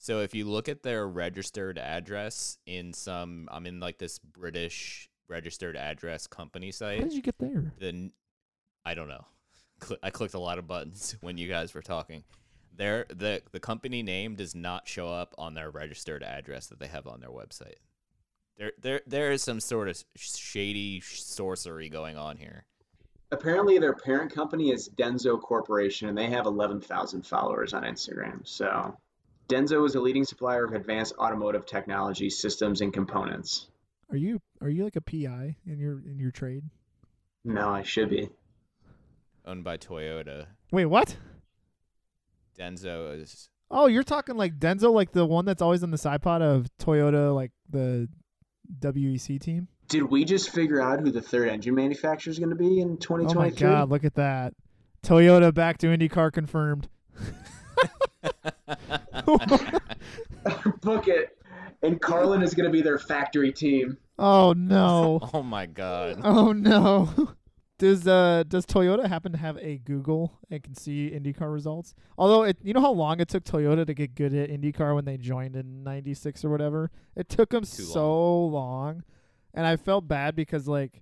So if you look at their registered address in some, I'm in like this British registered address company site. How did you get there? Then I don't know. I clicked a lot of buttons when you guys were talking. Their the the company name does not show up on their registered address that they have on their website. There there there is some sort of shady sorcery going on here. Apparently, their parent company is Denso Corporation, and they have 11,000 followers on Instagram. So, Denso is a leading supplier of advanced automotive technology systems and components. Are you are you like a PI in your in your trade? No, I should be. Owned by Toyota. Wait, what? Denso is Oh, you're talking like Denzo, like the one that's always on the side pod of Toyota, like the WEC team. Did we just figure out who the third engine manufacturer is going to be in 2023? Oh my 2023? God, look at that! Toyota back to IndyCar confirmed. Book it. And Carlin is going to be their factory team. Oh no! Oh my god. oh no! Does uh does Toyota happen to have a Google and can see IndyCar results? Although it, you know how long it took Toyota to get good at IndyCar when they joined in '96 or whatever. It took them Too so long, and I felt bad because like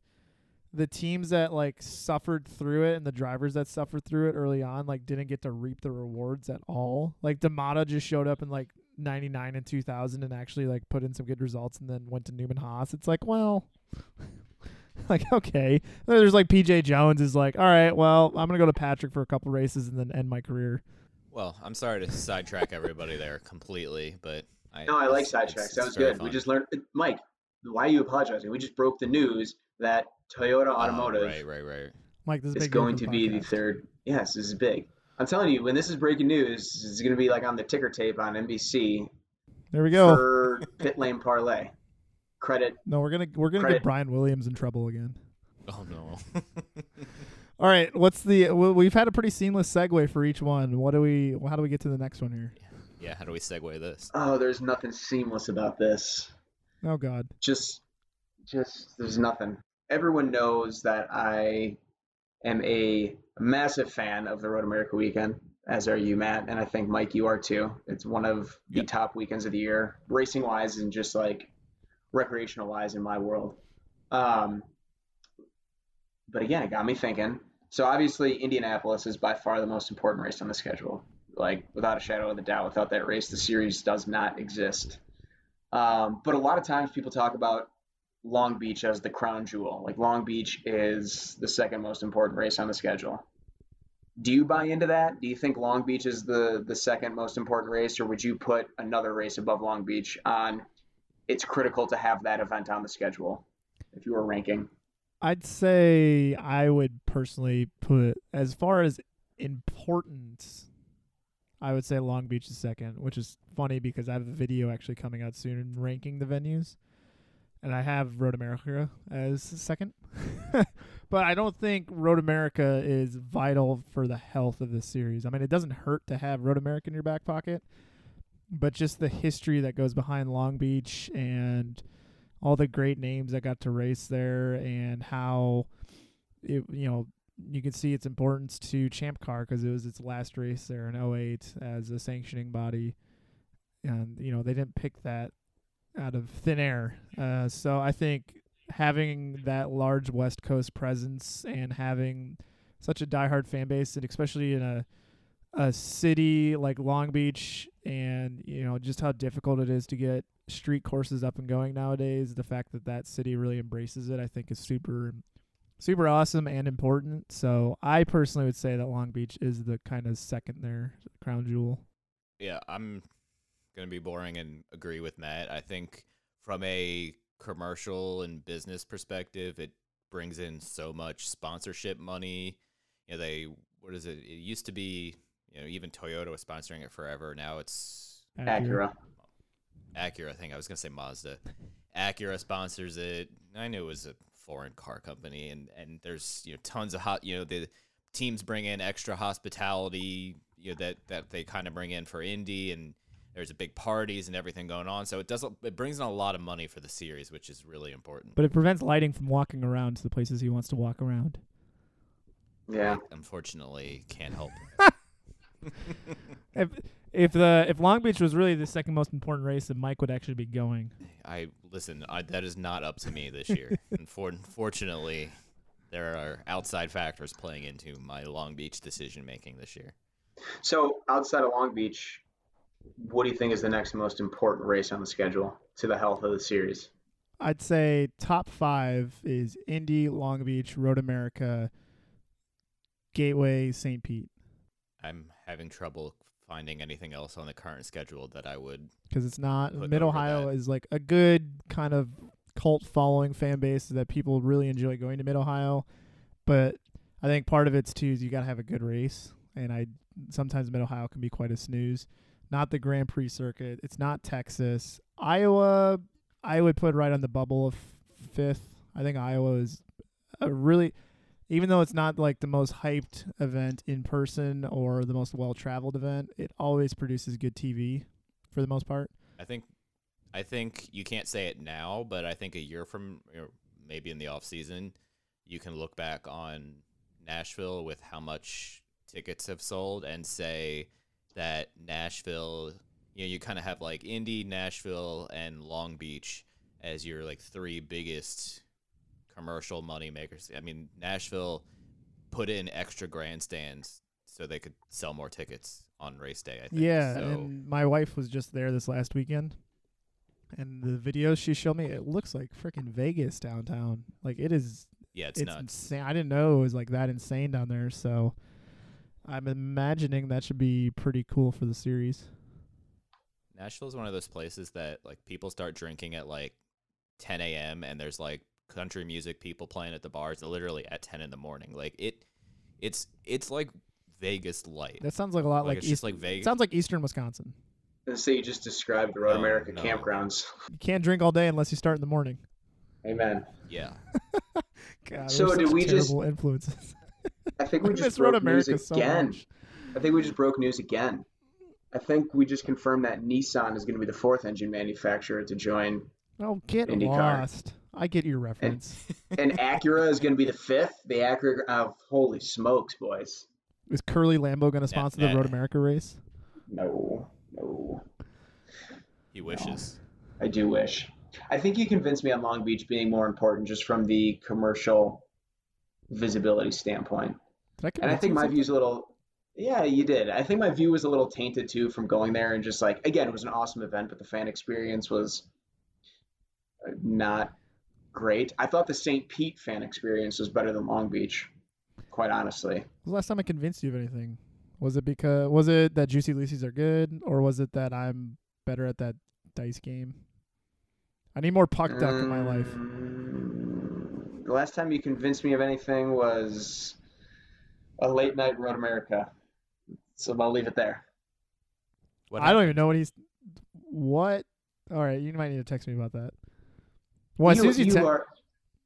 the teams that like suffered through it and the drivers that suffered through it early on like didn't get to reap the rewards at all. Like da Matta just showed up in like 99 and 2000 and actually like put in some good results and then went to Newman Haas. It's like, well, like okay. There's like PJ Jones is like, all right, well, I'm going to go to Patrick for a couple races and then end my career. Well, I'm sorry to sidetrack everybody there completely, but I No, I like it's- it's- sidetracks. it's That was very good. We just learned. Mike, why are you apologizing? We just broke the news that Toyota Oh, Automotive right, right, right. Mike, this is is big going to for be the third. Yes, this is big. I'm telling you, when this is breaking news, it's going to be like on the ticker tape on NBC There we go. for Pit Lane Parlay. credit. No, we're gonna we're gonna Credit. get Brian Williams in trouble again. Oh no. All right, what's the? We've had a pretty seamless segue for each one. What do we? How do we get to the next one here? yeah, how do we segue this? Oh, there's nothing seamless about this. Oh God. Just, just there's nothing. Everyone knows that I am a massive fan of the Road America weekend, as are you, Matt, and I think Mike, you are too. It's one of the top weekends of the year, racing wise, and just like recreational wise in my world. Um, but again, it got me thinking. So obviously, Indianapolis is by far the most important race on the schedule. Like without a shadow of a doubt, without that race, the series does not exist. Um, but a lot of times people talk about Long Beach as the crown jewel. Like Long Beach is the second most important race on the schedule. Do you buy into that? Do you think Long Beach is the the second most important race, or would you put another race above Long Beach on? It's critical to have that event on the schedule. If you were ranking, I'd say I would personally put as far as importance. I would say Long Beach is second, which is funny because I have a video actually coming out soon ranking the venues, and I have Road America as second. but I don't think Road America is vital for the health of the series. I mean, it doesn't hurt to have Road America in your back pocket, but just the history that goes behind Long Beach and all the great names that got to race there and how it you know you can see its importance to Champ Car because it was its last race there in 08 as a sanctioning body. And you know they didn't pick that out of thin air. Uh, so I think having that large West Coast presence and having such a diehard fan base and especially in a a city like Long Beach and you know just how difficult it is to get street courses up and going nowadays the fact that that city really embraces it I think is super super awesome and important so I personally would say that Long Beach is the kind of second there crown jewel Yeah, I'm gonna be boring and agree with Matt. I think from a commercial and business perspective, it brings in so much sponsorship money. You know, they what is it? It used to be, you know, even Toyota was sponsoring it forever. Now it's Acura. Acura. I think I was gonna say Mazda. Acura sponsors it. I knew it was a foreign car company, and and there's you know tons of hot. You know the teams bring in extra hospitality. You know that that they kind of bring in for Indy, and there's a big parties and everything going on. So it does it brings in a lot of money for the series, which is really important. but it prevents lighting from walking around to the places he wants to walk around Yeah. Unfortunately, can't help. if if the if Long Beach was really the second most important race then Mike would actually be going I listen. I, that is not up to me this year. Unfor- Unfortunately, there are outside factors playing into my Long Beach decision making this year. So outside of Long Beach, what do you think is the next most important race on the schedule to the health of the series? I'd say top five is Indy, Long Beach, Road America, Gateway, St. Pete. I'm having trouble finding anything else on the current schedule that I would. Because it's not Mid Ohio is like a good kind of cult following fan base that people really enjoy going to Mid Ohio. But I think part of it's too is you gotta have a good race, and I sometimes Mid Ohio can be quite a snooze. Not the Grand Prix circuit. It's not Texas. Iowa, I would put right on the bubble of fifth. I think Iowa is a really, even though it's not like the most hyped event in person or the most well traveled event, it always produces good TV for the most part. I think, I think you can't say it now, but I think a year from, or maybe in the off season, you can look back on Nashville with how much tickets have sold and say that Nashville, you know, you kind of have like Indy, Nashville, and Long Beach as your like three biggest commercial money makers. I mean, Nashville put in extra grandstands so they could sell more tickets on race day. I think. Yeah, So, and my wife was just there this last weekend, and the videos she showed me, it looks like freaking Vegas downtown. Like it is. Yeah, it's nuts. insane. I didn't know it was like that insane down there. So I'm imagining that should be pretty cool for the series. Nashville is one of those places that like people start drinking at like 10 a.m. and there's like country music people playing at the bars literally at 10 in the morning. Like it, it's it's like Vegas light. That sounds like a lot like, it's just like Vegas. Sounds like Eastern Wisconsin. Let's say you just described the Road No, America no. campgrounds. You can't drink all day unless you start in the morning. Amen. Yeah. God, So we're did such we just- influences? I think we I just miss broke news America so again. much. I think we just broke news again. I think we just confirmed that Nissan is going to be the fourth engine manufacturer to join, Oh, get IndyCar. lost. I get your reference. and Acura is going to be the fifth. The Acura, oh, holy smokes, boys! Is Curly Lambo going to sponsor the. Road America race? No, no, He wishes. I do wish. I think you convinced me on Long Beach being more important just from the commercial visibility standpoint. I And I think my something? view's a little. Yeah, you did. I think my view was a little tainted too from going there and just like again, it was an awesome event, but the fan experience was not great. I thought the St. Pete fan experience was better than Long Beach, quite honestly. The last time I convinced you of anything? Was it because was it that Juicy Lucy's are good, or was it that I'm better at that dice game? I need more puck duck in my life. Mm, The last time you convinced me of anything was a late night Road America. So I'll leave it there. What I don't even know what he's. What? All right, you might need to text me about that. Well, as you, soon as you, you are,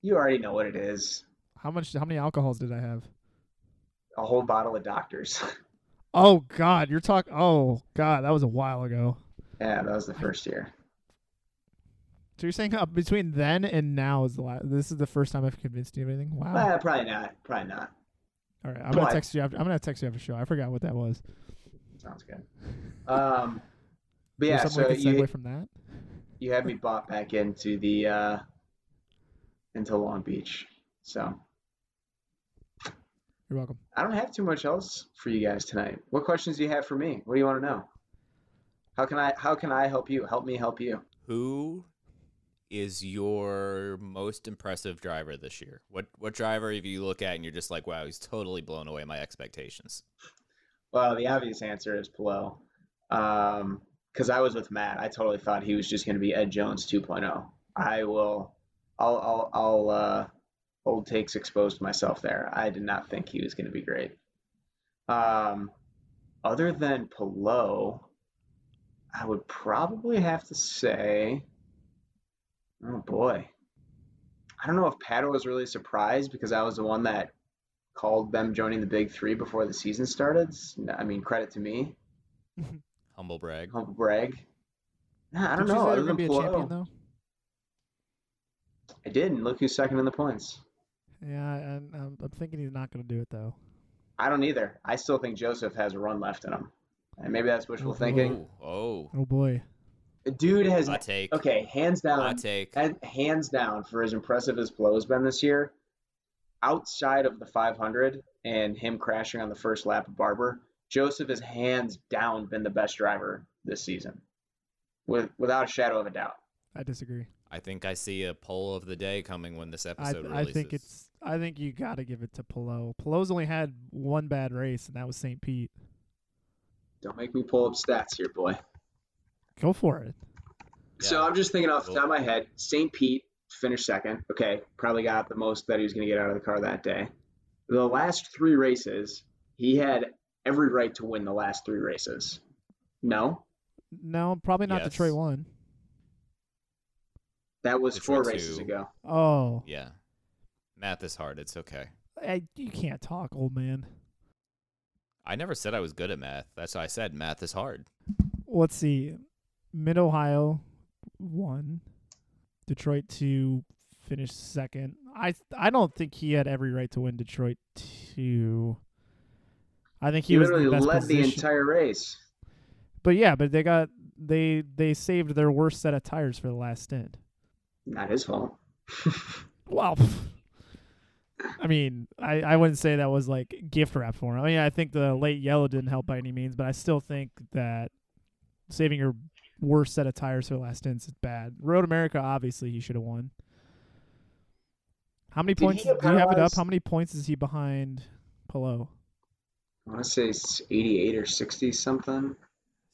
you already know what it is. how much? How many alcohols did I have? A whole bottle of Doctors. Oh God, you're talking. Oh God, that was a while ago. yeah, that was the first year. So you're saying uh, between then and now is the last. This is the first time I've convinced you of anything. Wow. Probably not. Probably not. All right, I'm gonna text you. After, I'm gonna text you after show. I forgot what that was. Sounds good. Um, but yeah, something so can segue you, from that. You had me bought back into the uh, into Long Beach. So You're welcome. I don't have too much else for you guys tonight. What questions do you have for me? What do you want to know? How can I how can I help you? Help me help you. Who is your most impressive driver this year? What what driver if you look at and you're just like, wow, he's totally blown away my expectations. Well, the obvious answer is Palou. Um, because I was with Matt, I totally thought he was just going to be Ed Jones 2.0. I will, I'll, I'll, I'll, uh, old takes exposed myself there. I did not think he was going to be great. Um, other than Palou, I would probably have to say, oh boy, I don't know if Pato was really surprised because I was the one that called them joining the big three before the season started. I mean, credit to me. Humble brag. Humble brag. Nah, I don't Did you know. say Other they're gonna be a champion though? I did, and look who's second in the points. Yeah, and I'm, I'm thinking he's not gonna do it though. I don't either. I still think Josef has a run left in him, and maybe that's wishful Oh, thinking. Oh, oh. Oh boy. The dude has Hot take. okay, hands down. Hot take. and hands down for as impressive as Palou has been this year, outside of the 500 and him crashing on the first lap of Barber, Josef has hands down been the best driver this season, with without a shadow of a doubt. I disagree. I think I see a poll of the day coming when this I episode I releases. think it's I think you got to give it to Palou. Palou's only had one bad race, and that was St. Pete. Don't make me pull up stats here, boy. Go for it. So I'm just thinking off the top of my head, St. Pete finished second. Okay, probably got the most that he was going to get out of the car that day. The last three races, he had every right to win the last three races. No, No, probably not Yes. Detroit one. that was four Detroit races ago. Oh, Yeah. Math is hard. It's okay. I, you can't talk, old man. I never said I was good at math. That's why I said math is hard. Let's see. Mid Ohio one, Detroit two, finished second. I I don't think he had every right to win Detroit two. I think he, He was literally the best led the entire race. But yeah, but they got they they saved their worst set of tires for the last stint. Not his fault. Well, I mean, I, I wouldn't say that was like gift wrap for him. I mean, I think the late yellow didn't help by any means, but I still think that saving your worst set of tires for the last stint is bad. Road America, obviously, he should have won. How many Did points? Do you have it up? How many points is he behind Palou? I want to say it's 88 or 60 something.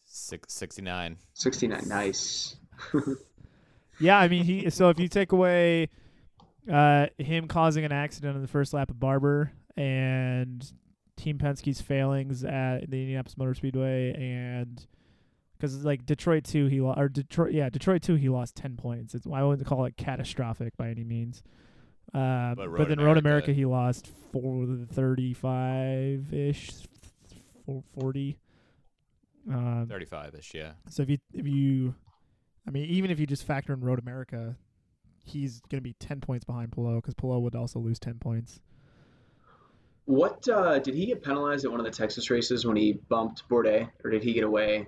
Six, 69. 69. Nice. Yeah, I mean, he. So if you take away uh, him causing an accident on the first lap of Barber and Team Penske's failings at the Indianapolis Motor Speedway and because like Detroit two he lost or Detroit yeah Detroit two he lost ten points. It's I wouldn't call it catastrophic by any means. Uh, But but, Road then Road America- America he lost four thirty-five ish, forty. Um, 35 ish, yeah. so if you if you, I mean, even if you just factor in Road America, he's gonna be ten points behind Palou because Palou would also lose ten points. What uh, did he get penalized at one of the Texas races when he bumped Bourdais, or did he get away?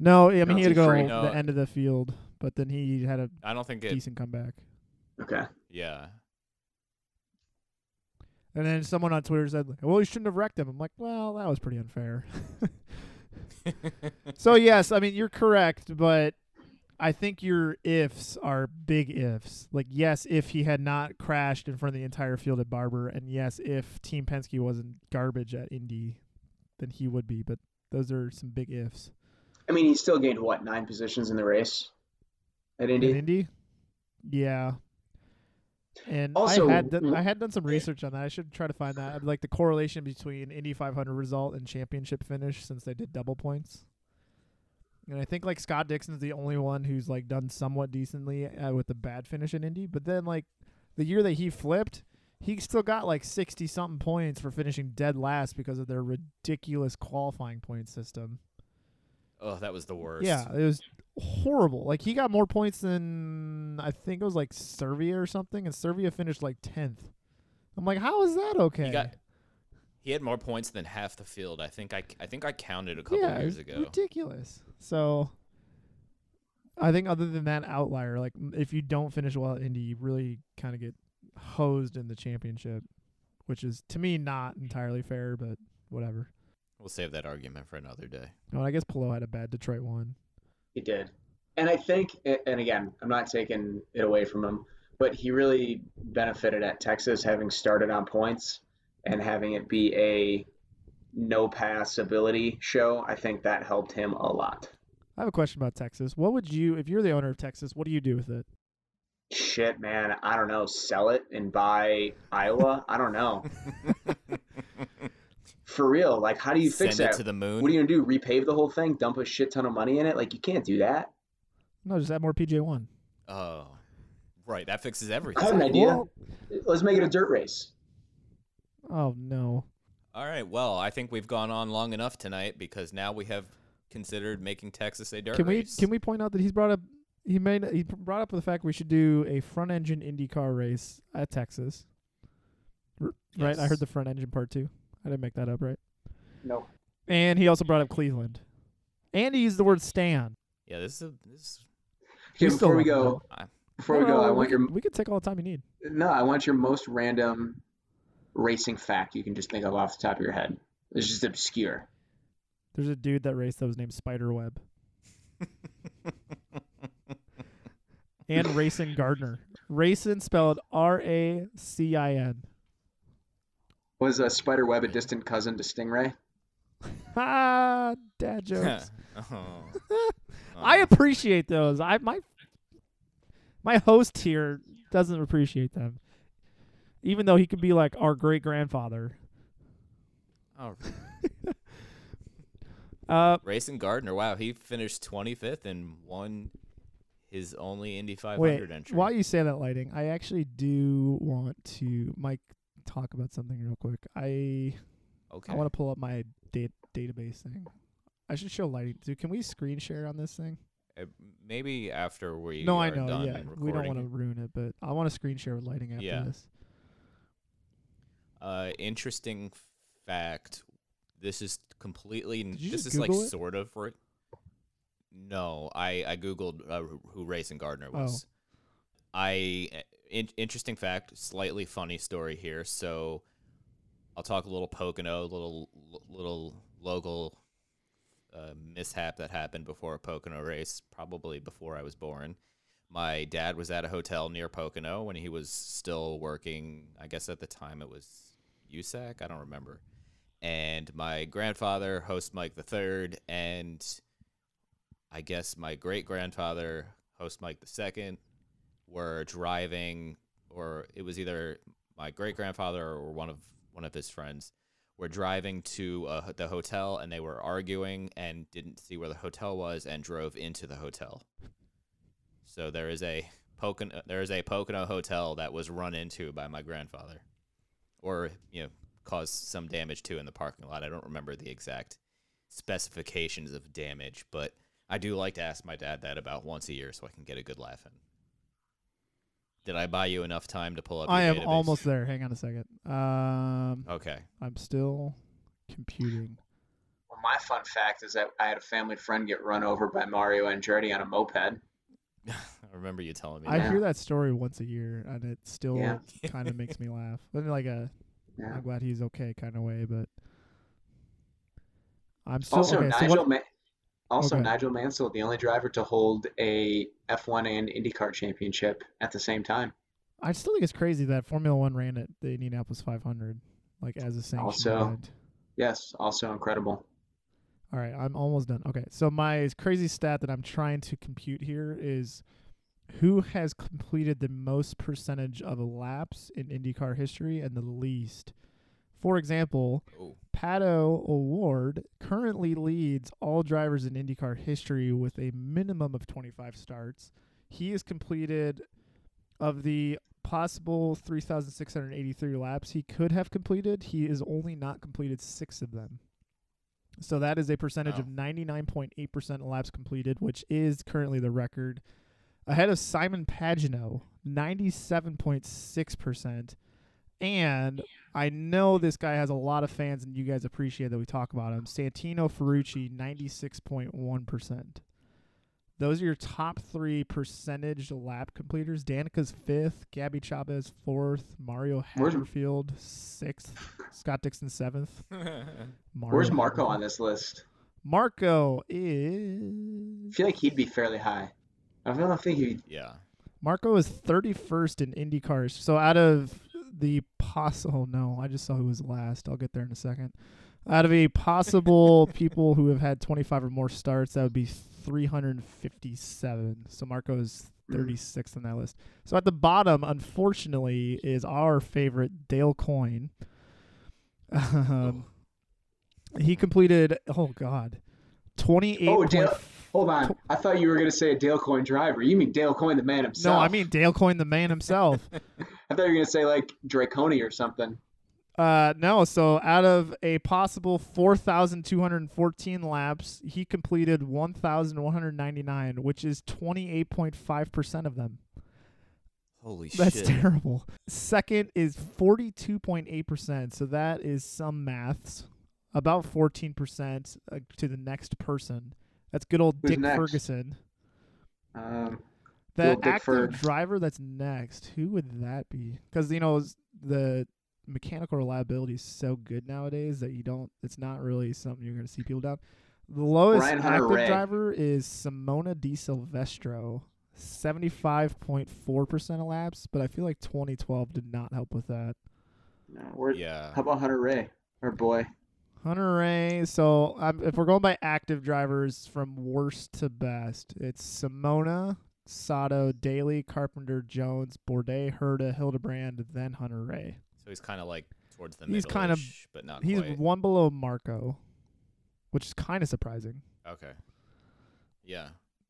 No, I mean he had to go Penalty-free. No. the end of the field, but then he had a I don't think it. decent comeback. Okay. Yeah. And then someone on Twitter said, like, "Well, you shouldn't have wrecked him." I'm like, "Well, that was pretty unfair." so yes, I mean you're correct, but I think your ifs are big ifs. Like yes, if he had not crashed in front of the entire field at Barber, and yes, if Team Penske wasn't garbage at Indy, then he would be. But those are some big ifs. I mean, he still gained what nine positions in the race at Indy. At Indy, yeah. And Also- I had done, I had done some research on that. I should try to find that, like the correlation between Indy 500 result and championship finish, since they did double points. And I think like Scott Dixon's the only one who's like done somewhat decently uh, with the bad finish in Indy. But then like the year that he flipped, he still got like 60 something points for finishing dead last because of their ridiculous qualifying point system. Oh, that was the worst. Yeah, it was horrible. Like he got more points than I think it was like Servia or something, and Servia finished like tenth. I'm like, how is that okay? He got. He had more points than half the field. I think I. I think I counted a couple yeah, years ago. ridiculous. So, I think other than that outlier, like if you don't finish well at Indy, you really kind of get hosed in the championship, which is to me not entirely fair, but whatever. We'll save that argument for another day. No, I guess Palou had a bad Detroit one. He did. And I think, and again, I'm not taking it away from him, but he really benefited at Texas having started on points and having it be a no pass ability show. I think that helped him a lot. I have a question about Texas. What would you, if you're the owner of Texas, what do you do with it? Shit, man, I don't know. Sell it and buy Iowa? I don't know. For real, like, how do you fix Send it that? to the moon. What are you gonna do? Repave the whole thing? Dump a shit ton of money in it? Like, you can't do that. No, just add more PJ one. Oh, right. That fixes everything. I everything. have an idea. Let's make it a dirt race. Oh no. All right. Well, I think we've gone on long enough tonight because now we have considered making Texas a dirt Can we race. can we point out that he's brought up he made he brought up the fact we should do a front engine IndyCar race at Texas. R- Right, I heard the front engine part too. I didn't make that up, right? No. And he also brought up Cleveland, and he used the word "stand." Yeah, this is a, this. Is, Okay, You still before we go, I, before we go, I want we your we can take all the time you need. no, I want your most random racing fact you can just think of off the top of your head. It's just obscure. There's a dude that raced that was named Spiderweb. and Racin Gardner. Racing spelled R A C I N. Was a spider web a distant cousin to Stingray? Ah, dad jokes. oh. I appreciate those. I my my host here doesn't appreciate them, even though he could be like our great grandfather. Oh, Uh, Racin Gardner. Wow, he finished 25th and won his only Indy 500 wait, entry. while you say that, lighting, I actually do want to, Mike, talk about something real quick. I Okay. I want to pull up my da- database thing. I should show lighting. Dude, can we screen share on this thing? Uh, Maybe after we no, I know. Yeah, we don't want to ruin it, but I want to screen share with lighting after Yeah. this. Uh, interesting fact. This is completely. Did you this is like it? sort of. Re- no, I I googled uh, who- Racin Gardner Oh. was. I in, interesting fact. Slightly funny story here. So, I'll talk a little Pocono, little little local uh, mishap that happened before a Pocono race, probably before I was born. My dad was at a hotel near Pocono when he was still working. I guess at the time it was USAC. I don't remember. And my grandfather, host Mike the Third, and I guess my great grandfather, host Mike the Second, were driving, or it was either my great grandfather or one of one of his friends were driving to the hotel and they were arguing and didn't see where the hotel was and drove into the hotel. So there is a Pocono, there is a Pocono hotel that was run into by my grandfather, or you know caused some damage to in the parking lot. I don't remember the exact specifications of damage, but I do like to ask my dad that about once a year so I can get a good laugh in. Did I buy you enough time to pull up? Your I am database? almost there. Hang on a second. Um, Okay. I'm still computing. Well, my fun fact is that I had a family friend get run over by Mario Andretti on a moped. I remember you telling me. I that. hear that story once a year, and it still Yeah. kind of makes me laugh. In like a, Yeah. I'm glad he's okay kind of way, but I'm still Also, okay. so Nigel, what, Ma- also Okay. Nigel Mansell, the only driver to hold a F1 and IndyCar championship at the same time. I still think it's crazy that Formula One ran at the Indianapolis 500, like as a sanctioned Also- event. Yes, also incredible. All right, I'm almost done. Okay, so my crazy stat that I'm trying to compute here is who has completed the most percentage of laps in IndyCar history and the least. For example, Oh, Pato O'Ward currently leads all drivers in IndyCar history with a minimum of 25 starts. He has completed of the possible 3,683 laps he could have completed, he has only not completed six of them. So that is a percentage of 99.8% of laps completed, which is currently the record. Ahead of Simon Pagenaud, 97.6%. And I know this guy has a lot of fans, and you guys appreciate that we talk about him. Santino Ferrucci, 96.1%. Those are your top three percentage lap completers. Danica's fifth, Gabby Chaves fourth, Mario Where's- Haverfield sixth, Scott Dixon seventh. Mario Where's Marco Haverfield. on this list? Marco is. I feel like he'd be fairly high. I don't think he. yeah. Marco is 31st in IndyCars. So out of the possible, oh no, I just saw who was last. I'll get there in a second. Out of a possible people who have had 25 or more starts, that would be 357. So Marco is 36th on that list. So at the bottom, unfortunately, is our favorite Dale Coyne. Um, he completed, oh god, 28. Oh, Dale. Hold on. I thought you were going to say a Dale Coyne driver. You mean Dale Coyne, the man himself? No, I mean Dale Coyne, the man himself. I thought you were going to say like Draconi or something. Uh, no. So out of a possible 4,214 laps, he completed 1,199, which is 28.5% of them. Holy That's shit. That's terrible. Second is 42.8%. So that is some maths. About 14% uh, to the next person. That's good old Who's Dick next? Ferguson. Um, The old active Ferg. driver that's next, who would that be? Because you know the mechanical reliability is so good nowadays that you don't. It's not really something you're going to see people down. The lowest active Ray. driver is Simona de Silvestro, seventy-five point four percent of laps. But I feel like 2012 did not help with that. no, we're, Yeah. How about Hunter-Reay? Our boy. Hunter-Reay. So um, if we're going by active drivers from worst to best, it's Simona, Sato, Daly, Carpenter, Jones, Bourdais, Herta, Hildebrand, then Hunter-Reay. So he's kind of like towards the middle. He's kind of but not he's quite. one below Marco, which is kind of surprising. Okay. Yeah.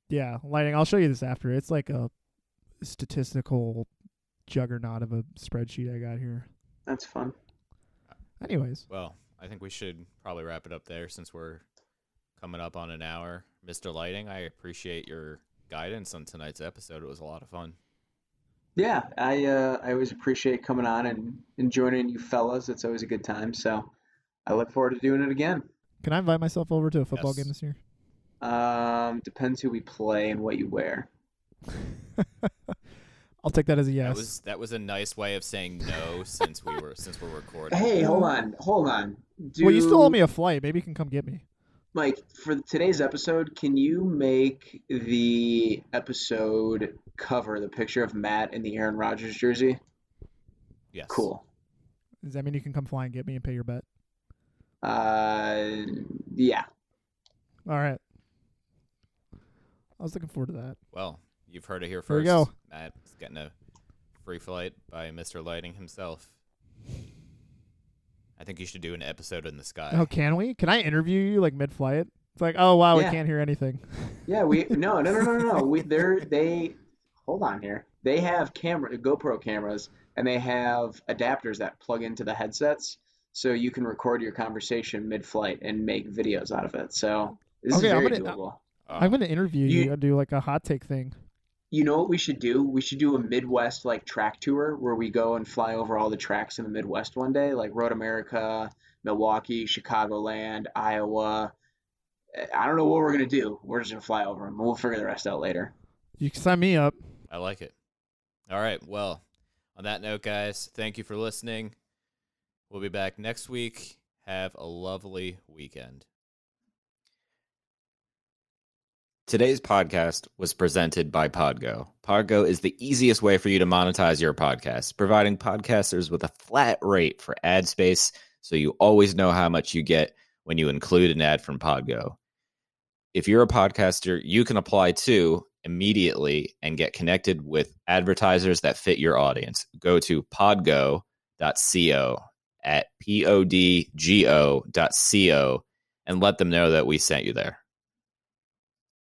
Yeah, lighting. I'll show you this after. It's like a statistical juggernaut of a spreadsheet I got here. That's fun. Anyways, Well, I think we should probably wrap it up there since we're coming up on an hour. Mr. Lighting, I appreciate your guidance on tonight's episode. It was a lot of fun. Yeah, I uh, I always appreciate coming on and, and joining you fellas. It's always a good time. So I look forward to doing it again. can I invite myself over to a football Yes. game this year? Um, depends who we play and what you wear. I'll take that as a yes. That was that was a nice way of saying no since we were since we're recording. Hey, hold on, hold on. Do, well, you still owe me a flight. Maybe you can come get me. Mike, for today's episode, can you make the episode cover the picture of Matt in the Aaron Rodgers jersey? Yes. Cool. Does that mean you can come fly and get me and pay your bet? Uh, yeah. All right. I was looking forward to that. Well, you've heard it here first. There we first. go. Matt's getting a free flight by Mr. Lighting himself. I think you should do an episode in the sky. Oh, can we? Can I interview you like mid-flight? It's like, oh wow, Yeah. we can't hear anything. Yeah, we no no no no no no. We they're they hold on here. They have camera GoPro cameras and they have adapters that plug into the headsets, so you can record your conversation mid-flight and make videos out of it. So this Okay, is I'm very gonna- doable. I'm gonna interview you, You- and do like a hot take thing. You know what we should do? We should do a Midwest like track tour where we go and fly over all the tracks in the Midwest one day, like Road America, Milwaukee, Chicagoland, Iowa. Eh, I don't know what we're gonna do. We're just gonna fly over them. We'll figure the rest out later. You can sign me up. I like it. All right. Well, on that note, guys, thank you for listening. We'll be back next week. Have a lovely weekend. Today's podcast was presented by Podgo. Podgo is the easiest way for you to monetize your podcast, providing podcasters with a flat rate for ad space so you always know how much you get when you include an ad from Podgo. If you're a podcaster, you can apply too immediately and get connected with advertisers that fit your audience. Go to podgo.co at podgo.co and let them know that we sent you there.